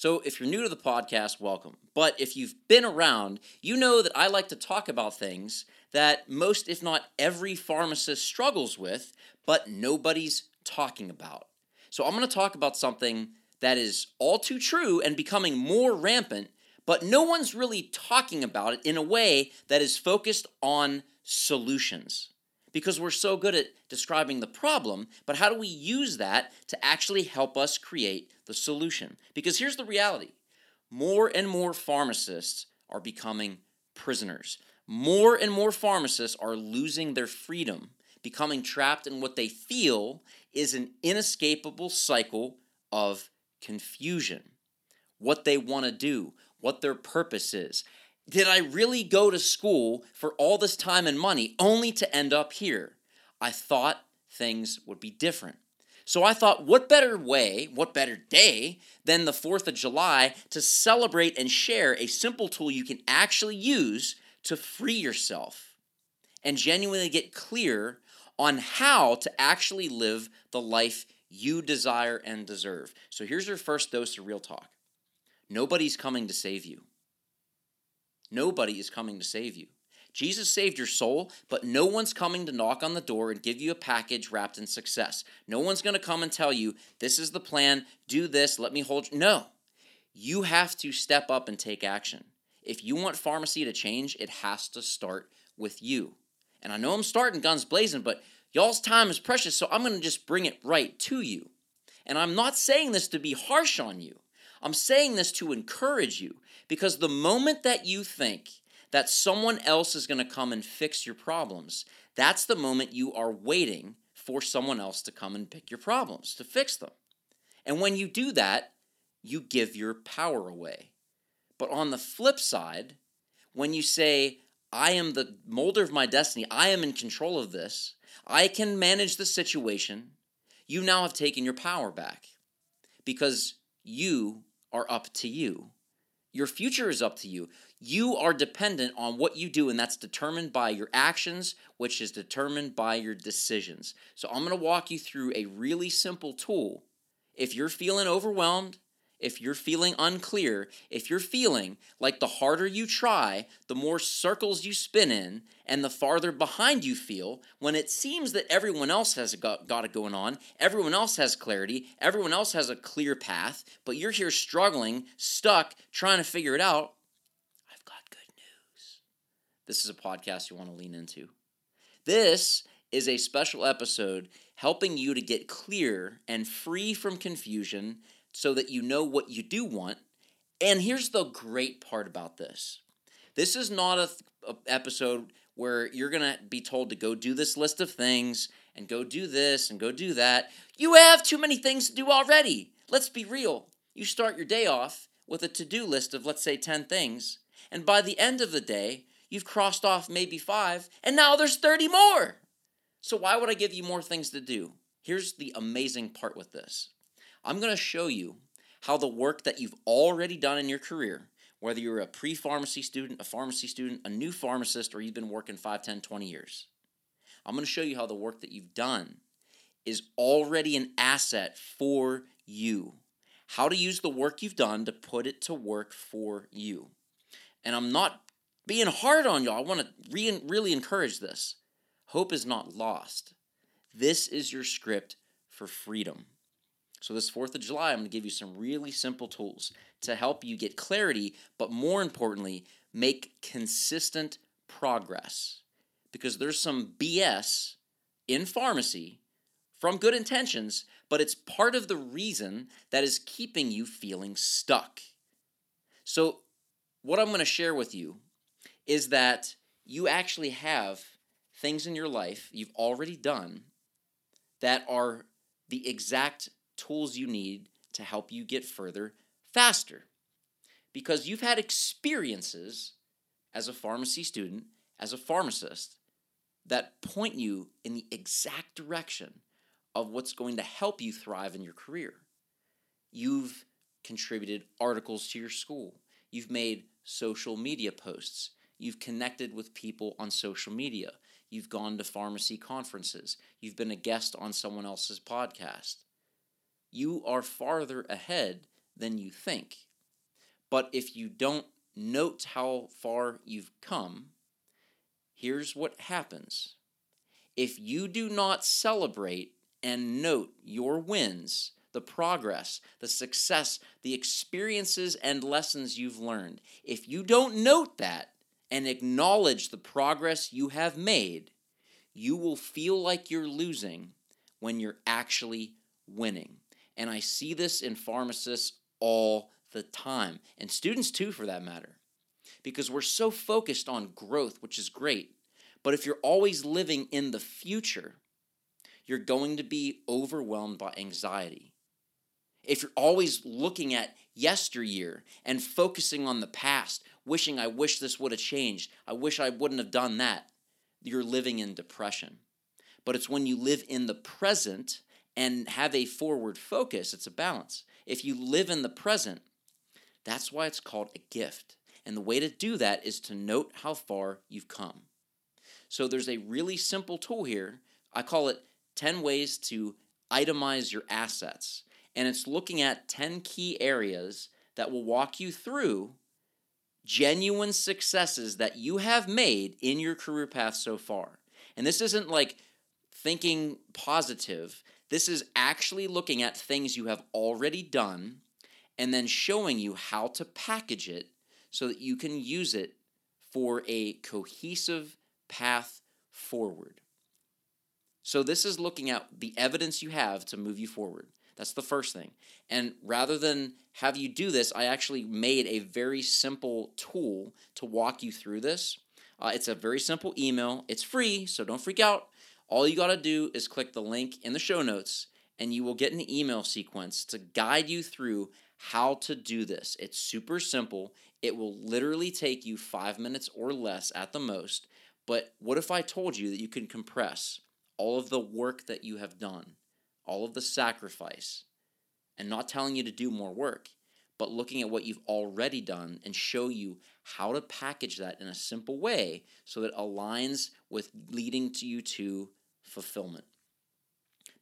So, if you're new to the podcast, welcome. But if you've been around, you know that I like to talk about things that most, if not every pharmacist struggles with, but nobody's talking about. So, I'm going to talk about something that is all too true and becoming more rampant, but no one's really talking about it in a way that is focused on solutions. Because we're so good at describing the problem, but how do we use that to actually help us create the solution? Because here's the reality more and more pharmacists are becoming prisoners. More and more pharmacists are losing their freedom, becoming trapped in what they feel is an inescapable cycle of confusion. What they want to do, what their purpose is. Did I really go to school for all this time and money only to end up here? I thought things would be different. So I thought, what better way, what better day than the 4th of July to celebrate and share a simple tool you can actually use to free yourself and genuinely get clear on how to actually live the life you desire and deserve. So here's your first dose of real talk nobody's coming to save you. Nobody is coming to save you. Jesus saved your soul, but no one's coming to knock on the door and give you a package wrapped in success. No one's going to come and tell you, this is the plan, do this, let me hold you. No. You have to step up and take action. If you want pharmacy to change, it has to start with you. And I know I'm starting guns blazing, but y'all's time is precious, so I'm going to just bring it right to you. And I'm not saying this to be harsh on you. I'm saying this to encourage you because the moment that you think that someone else is going to come and fix your problems, that's the moment you are waiting for someone else to come and pick your problems, to fix them. And when you do that, you give your power away. But on the flip side, when you say, I am the molder of my destiny, I am in control of this, I can manage the situation, you now have taken your power back because you are up to you. Your future is up to you. You are dependent on what you do, and that's determined by your actions, which is determined by your decisions. So, I'm going to walk you through a really simple tool. If you're feeling overwhelmed, if you're feeling unclear, if you're feeling like the harder you try, the more circles you spin in, and the farther behind you feel when it seems that everyone else has got, got it going on, everyone else has clarity, everyone else has a clear path, but you're here struggling, stuck, trying to figure it out, I've got good news. This is a podcast you want to lean into. This is a special episode helping you to get clear and free from confusion so that you know what you do want. And here's the great part about this this is not a, a episode where you're going to be told to go do this list of things and go do this and go do that. You have too many things to do already. Let's be real. You start your day off with a to do list of, let's say, 10 things. And by the end of the day, you've crossed off maybe five, and now there's 30 more. So, why would I give you more things to do? Here's the amazing part with this I'm going to show you how the work that you've already done in your career, whether you're a pre pharmacy student, a pharmacy student, a new pharmacist, or you've been working 5, 10, 20 years, I'm going to show you how the work that you've done is already an asset for you. How to use the work you've done to put it to work for you. And I'm not being hard on y'all. I want to re- really encourage this. Hope is not lost. This is your script for freedom. So, this 4th of July, I'm going to give you some really simple tools to help you get clarity, but more importantly, make consistent progress. Because there's some BS in pharmacy from good intentions, but it's part of the reason that is keeping you feeling stuck. So, what I'm going to share with you is that you actually have things in your life you've already done that are the exact tools you need to help you get further faster. Because you've had experiences as a pharmacy student, as a pharmacist, that point you in the exact direction of what's going to help you thrive in your career. You've contributed articles to your school, you've made social media posts, you've connected with people on social media, you've gone to pharmacy conferences, you've been a guest on someone else's podcast you are farther ahead than you think. But if you don't note how far you've come, here's what happens. If you do not celebrate and note your wins, the progress, the success, the experiences and lessons you've learned, if you don't note that and acknowledge the progress you have made, you will feel like you're losing when you're actually winning. And I see this in pharmacists all the time, and students too, for that matter, because we're so focused on growth, which is great. But if you're always living in the future, you're going to be overwhelmed by anxiety. If you're always looking at yesteryear and focusing on the past, wishing, I wish this would have changed, I wish I wouldn't have done that, you're living in depression. But it's when you live in the present and have a forward focus, it's a balance. If you live in the present, that's why it's called a gift. And the way to do that is to note how far you've come. So there's a really simple tool here. I call it 10 ways to itemize your assets. And it's looking at 10 key areas that will walk you through genuine successes that you have made in your career path so far. And this isn't like thinking positive, this is actually looking at things you have already done and then showing you how to package it so that you can use it for a cohesive path forward. So, this is looking at the evidence you have to move you forward. That's the first thing. And rather than have you do this, I actually made a very simple tool to walk you through this. Uh, it's a very simple email. It's free, so don't freak out. All you got to do is click the link in the show notes, and you will get an email sequence to guide you through how to do this. It's super simple. It will literally take you five minutes or less at the most. But what if I told you that you can compress all of the work that you have done, all of the sacrifice, and not telling you to do more work, but looking at what you've already done and show you how to package that in a simple way so that aligns with leading to you to fulfillment.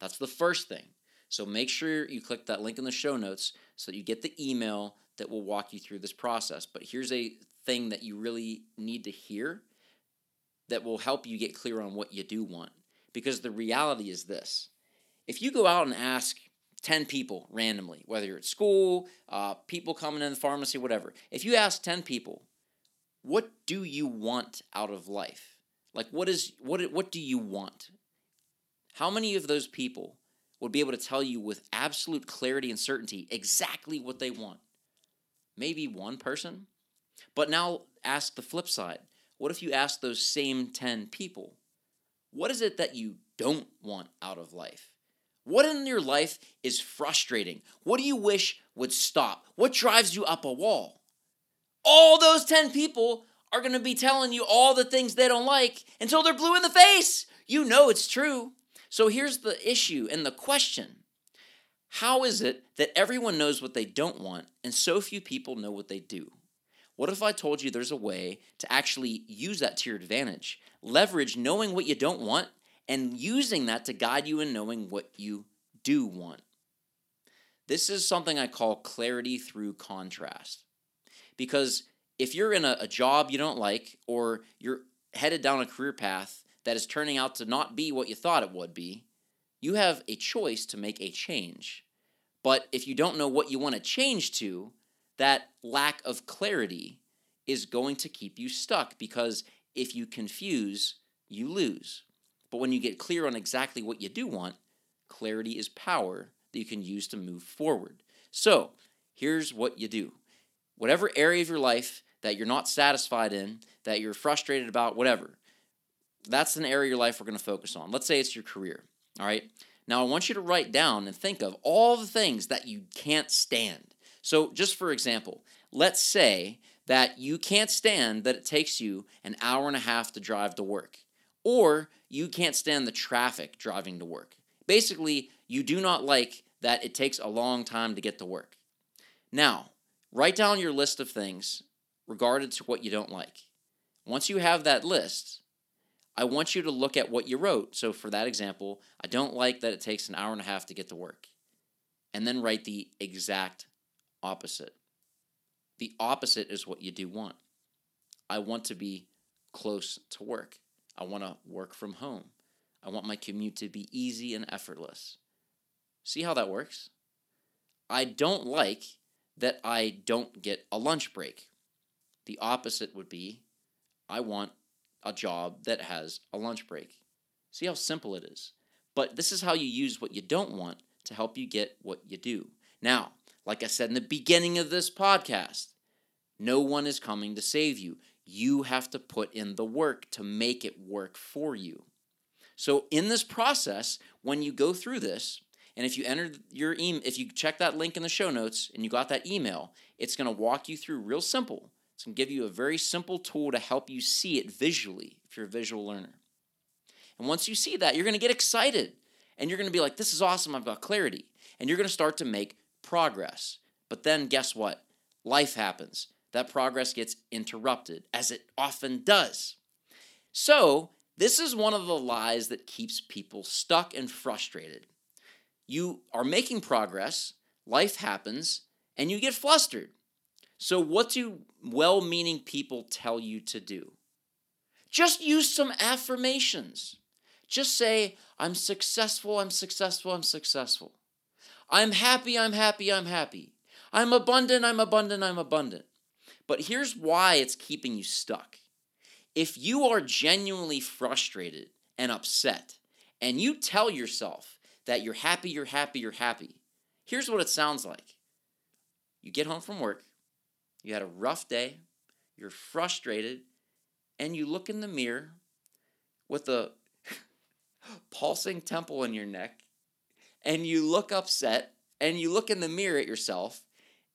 That's the first thing. So make sure you click that link in the show notes so that you get the email that will walk you through this process. But here's a thing that you really need to hear that will help you get clear on what you do want. Because the reality is this if you go out and ask 10 people randomly, whether you're at school, uh, people coming in the pharmacy, whatever, if you ask 10 people, what do you want out of life? Like, what is what? What do you want? How many of those people would be able to tell you with absolute clarity and certainty exactly what they want. Maybe one person. But now ask the flip side. What if you ask those same 10 people, what is it that you don't want out of life? What in your life is frustrating? What do you wish would stop? What drives you up a wall? All those 10 people are going to be telling you all the things they don't like until they're blue in the face. You know it's true. So here's the issue and the question How is it that everyone knows what they don't want and so few people know what they do? What if I told you there's a way to actually use that to your advantage? Leverage knowing what you don't want and using that to guide you in knowing what you do want. This is something I call clarity through contrast. Because if you're in a, a job you don't like or you're headed down a career path that is turning out to not be what you thought it would be, you have a choice to make a change. But if you don't know what you want to change to, that lack of clarity is going to keep you stuck because if you confuse, you lose. But when you get clear on exactly what you do want, clarity is power that you can use to move forward. So, here's what you do whatever area of your life that you're not satisfied in, that you're frustrated about, whatever, that's an area of your life we're going to focus on. Let's say it's your career. All right. Now, I want you to write down and think of all the things that you can't stand. So, just for example, let's say that you can't stand that it takes you an hour and a half to drive to work, or you can't stand the traffic driving to work. Basically, you do not like that it takes a long time to get to work. Now, write down your list of things regarded to what you don't like. Once you have that list, I want you to look at what you wrote. So, for that example, I don't like that it takes an hour and a half to get to work. And then write the exact opposite. The opposite is what you do want. I want to be close to work. I want to work from home. I want my commute to be easy and effortless. See how that works? I don't like that I don't get a lunch break. The opposite would be I want a job that has a lunch break. See how simple it is. But this is how you use what you don't want to help you get what you do. Now, like I said in the beginning of this podcast, no one is coming to save you. You have to put in the work to make it work for you. So, in this process, when you go through this, and if you enter your email, if you check that link in the show notes and you got that email, it's going to walk you through real simple. It's going to give you a very simple tool to help you see it visually if you're a visual learner. And once you see that, you're going to get excited and you're going to be like, this is awesome. I've got clarity. And you're going to start to make progress. But then guess what? Life happens. That progress gets interrupted, as it often does. So, this is one of the lies that keeps people stuck and frustrated. You are making progress, life happens, and you get flustered. So, what do well meaning people tell you to do? Just use some affirmations. Just say, I'm successful, I'm successful, I'm successful. I'm happy, I'm happy, I'm happy. I'm abundant, I'm abundant, I'm abundant. But here's why it's keeping you stuck. If you are genuinely frustrated and upset, and you tell yourself that you're happy, you're happy, you're happy, here's what it sounds like. You get home from work, you had a rough day, you're frustrated, and you look in the mirror with a pulsing temple in your neck, and you look upset, and you look in the mirror at yourself,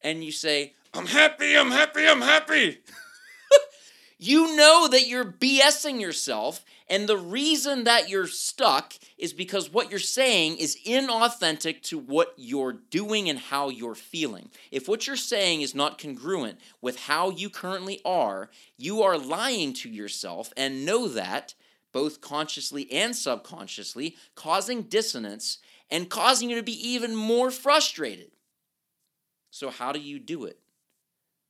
and you say, I'm happy, I'm happy, I'm happy. you know that you're BSing yourself, and the reason that you're stuck is because what you're saying is inauthentic to what you're doing and how you're feeling. If what you're saying is not congruent with how you currently are, you are lying to yourself and know that both consciously and subconsciously, causing dissonance and causing you to be even more frustrated. So, how do you do it?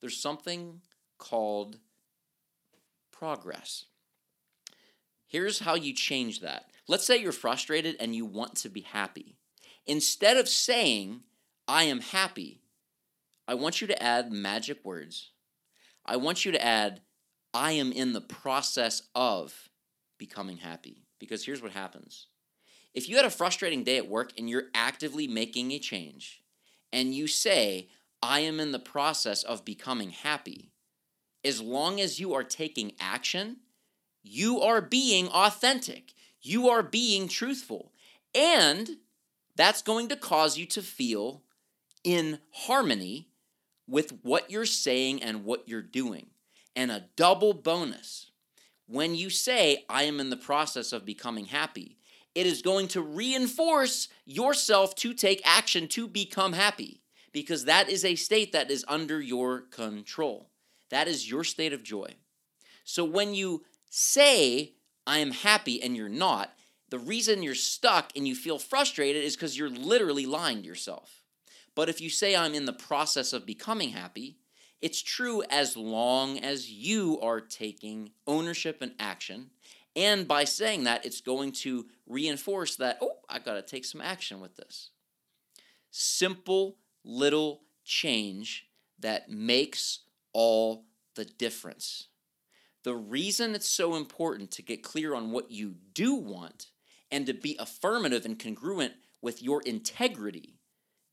There's something called progress. Here's how you change that. Let's say you're frustrated and you want to be happy. Instead of saying, I am happy, I want you to add magic words. I want you to add, I am in the process of becoming happy. Because here's what happens if you had a frustrating day at work and you're actively making a change, and you say, I am in the process of becoming happy, as long as you are taking action, you are being authentic. You are being truthful. And that's going to cause you to feel in harmony with what you're saying and what you're doing. And a double bonus when you say, I am in the process of becoming happy, it is going to reinforce yourself to take action to become happy because that is a state that is under your control. That is your state of joy. So when you say, I am happy, and you're not, the reason you're stuck and you feel frustrated is because you're literally lying to yourself. But if you say, I'm in the process of becoming happy, it's true as long as you are taking ownership and action. And by saying that, it's going to reinforce that, oh, I got to take some action with this. Simple little change that makes all the difference. The reason it's so important to get clear on what you do want and to be affirmative and congruent with your integrity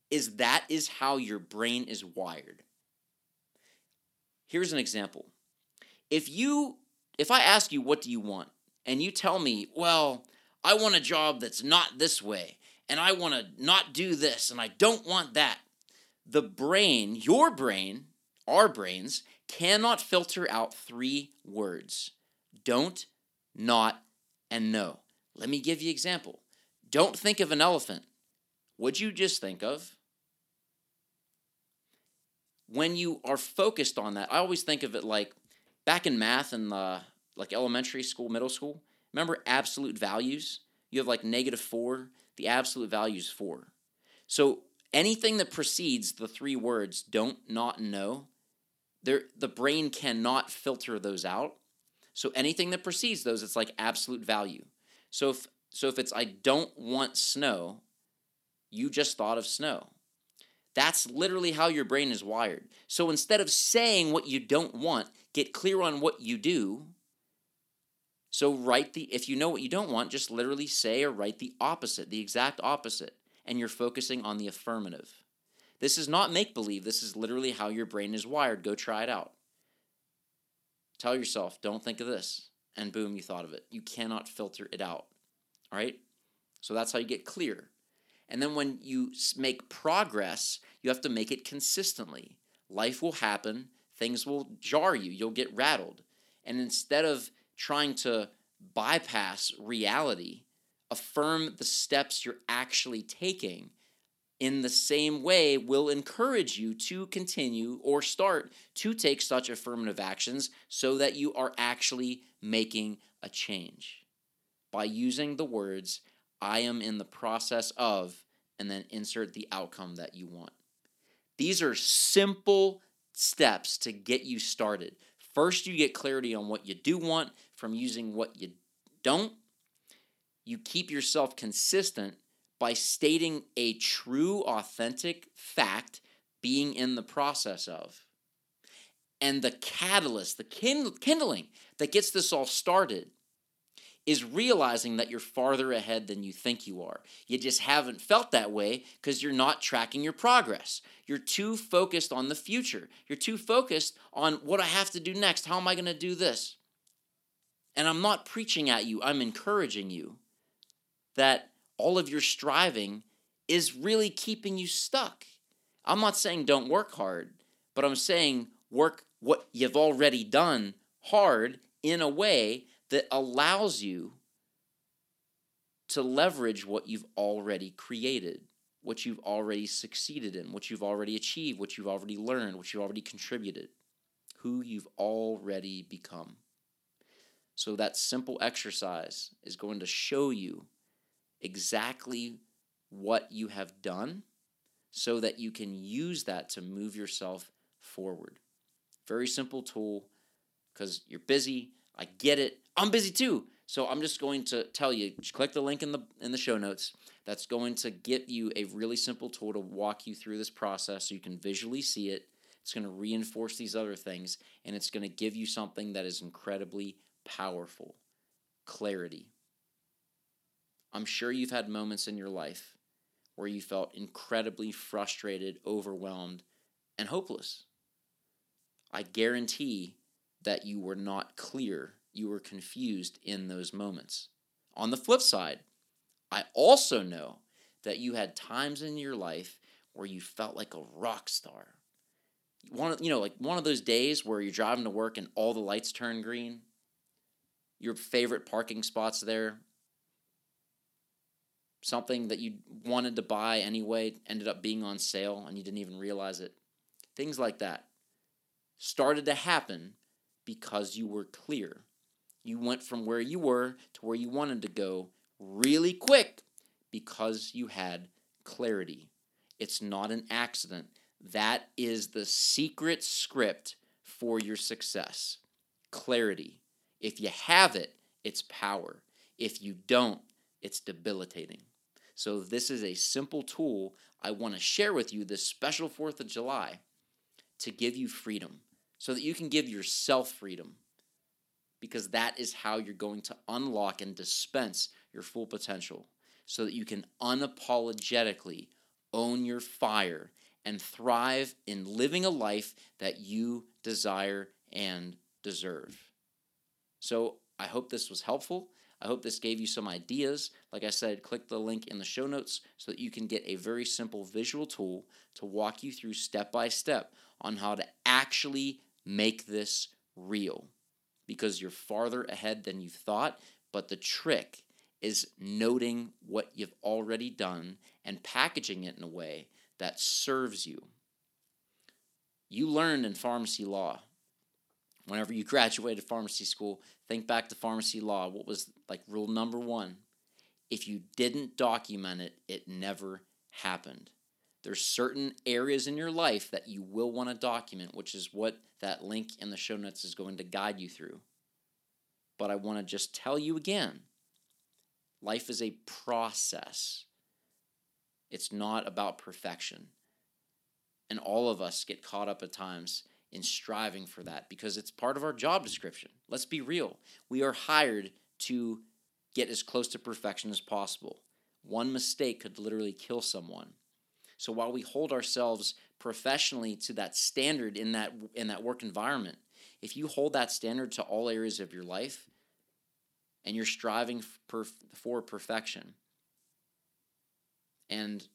is that is how your brain is wired. Here's an example. If you if I ask you what do you want and you tell me, "Well, I want a job that's not this way and I want to not do this and I don't want that." The brain, your brain, our brains cannot filter out three words. Don't, not, and no. Let me give you example. Don't think of an elephant. What'd you just think of? when you are focused on that, I always think of it like back in math and the like elementary school, middle school. Remember absolute values? You have like negative four. The absolute value is four. So anything that precedes the three words don't, not, no, there the brain cannot filter those out. So anything that precedes those, it's like absolute value. So if so if it's I don't want snow, you just thought of snow. That's literally how your brain is wired. So instead of saying what you don't want, get clear on what you do. So write the if you know what you don't want, just literally say or write the opposite, the exact opposite, and you're focusing on the affirmative. This is not make believe. This is literally how your brain is wired. Go try it out. Tell yourself, don't think of this. And boom, you thought of it. You cannot filter it out. All right? So that's how you get clear. And then when you make progress, you have to make it consistently. Life will happen, things will jar you, you'll get rattled. And instead of trying to bypass reality, affirm the steps you're actually taking in the same way will encourage you to continue or start to take such affirmative actions so that you are actually making a change by using the words I am in the process of and then insert the outcome that you want. These are simple steps to get you started. First, you get clarity on what you do want from using what you don't. You keep yourself consistent by stating a true, authentic fact being in the process of. And the catalyst, the kindling that gets this all started is realizing that you're farther ahead than you think you are. You just haven't felt that way because you're not tracking your progress. You're too focused on the future. You're too focused on what I have to do next. How am I going to do this? And I'm not preaching at you, I'm encouraging you that all of your striving is really keeping you stuck. I'm not saying don't work hard, but I'm saying work what you've already done hard in a way that allows you to leverage what you've already created, what you've already succeeded in, what you've already achieved, what you've already learned, what you've already contributed, who you've already become. So, that simple exercise is going to show you exactly what you have done so that you can use that to move yourself forward. Very simple tool because you're busy. I get it. I'm busy too. So I'm just going to tell you, click the link in the in the show notes. That's going to get you a really simple tool to walk you through this process so you can visually see it. It's going to reinforce these other things and it's going to give you something that is incredibly powerful. Clarity. I'm sure you've had moments in your life where you felt incredibly frustrated, overwhelmed, and hopeless. I guarantee that you were not clear, you were confused in those moments. On the flip side, I also know that you had times in your life where you felt like a rock star. One, you know, like one of those days where you're driving to work and all the lights turn green. Your favorite parking spots there, something that you wanted to buy anyway ended up being on sale and you didn't even realize it. Things like that started to happen because you were clear. You went from where you were to where you wanted to go really quick because you had clarity. It's not an accident. That is the secret script for your success clarity. If you have it, it's power. If you don't, it's debilitating. So, this is a simple tool I want to share with you this special 4th of July to give you freedom so that you can give yourself freedom because that is how you're going to unlock and dispense your full potential so that you can unapologetically own your fire and thrive in living a life that you desire and deserve. So, I hope this was helpful. I hope this gave you some ideas. Like I said, click the link in the show notes so that you can get a very simple visual tool to walk you through step by step on how to actually make this real because you're farther ahead than you thought. But the trick is noting what you've already done and packaging it in a way that serves you. You learned in pharmacy law whenever you graduated pharmacy school, think back to pharmacy law. What was like rule number one? If you didn't document it, it never happened. there's certain areas in your life that you will want to document, which is what that link in the show notes is going to guide you through. But I want to just tell you again life is a process, it's not about perfection. And all of us get caught up at times in striving for that because it's part of our job description. Let's be real. We are hired to get as close to perfection as possible. One mistake could literally kill someone. So while we hold ourselves professionally to that standard in that in that work environment, if you hold that standard to all areas of your life and you're striving for, for perfection, and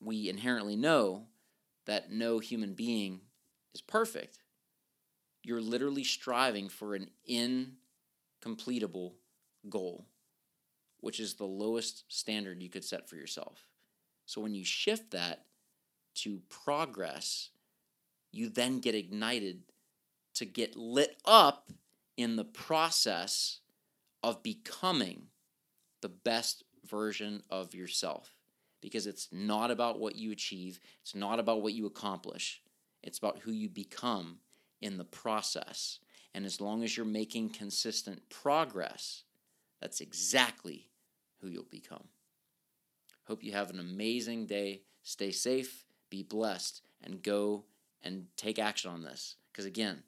we inherently know that no human being is perfect, you're literally striving for an incompletable goal, which is the lowest standard you could set for yourself. So when you shift that to progress, you then get ignited to get lit up in the process of becoming the best version of yourself. Because it's not about what you achieve, it's not about what you accomplish, it's about who you become in the process. And as long as you're making consistent progress, that's exactly who you'll become. Hope you have an amazing day. Stay safe, be blessed, and go and take action on this. Because again,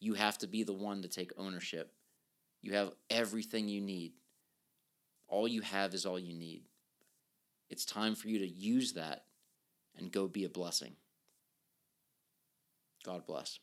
you have to be the one to take ownership. You have everything you need. All you have is all you need. It's time for you to use that and go be a blessing. God bless.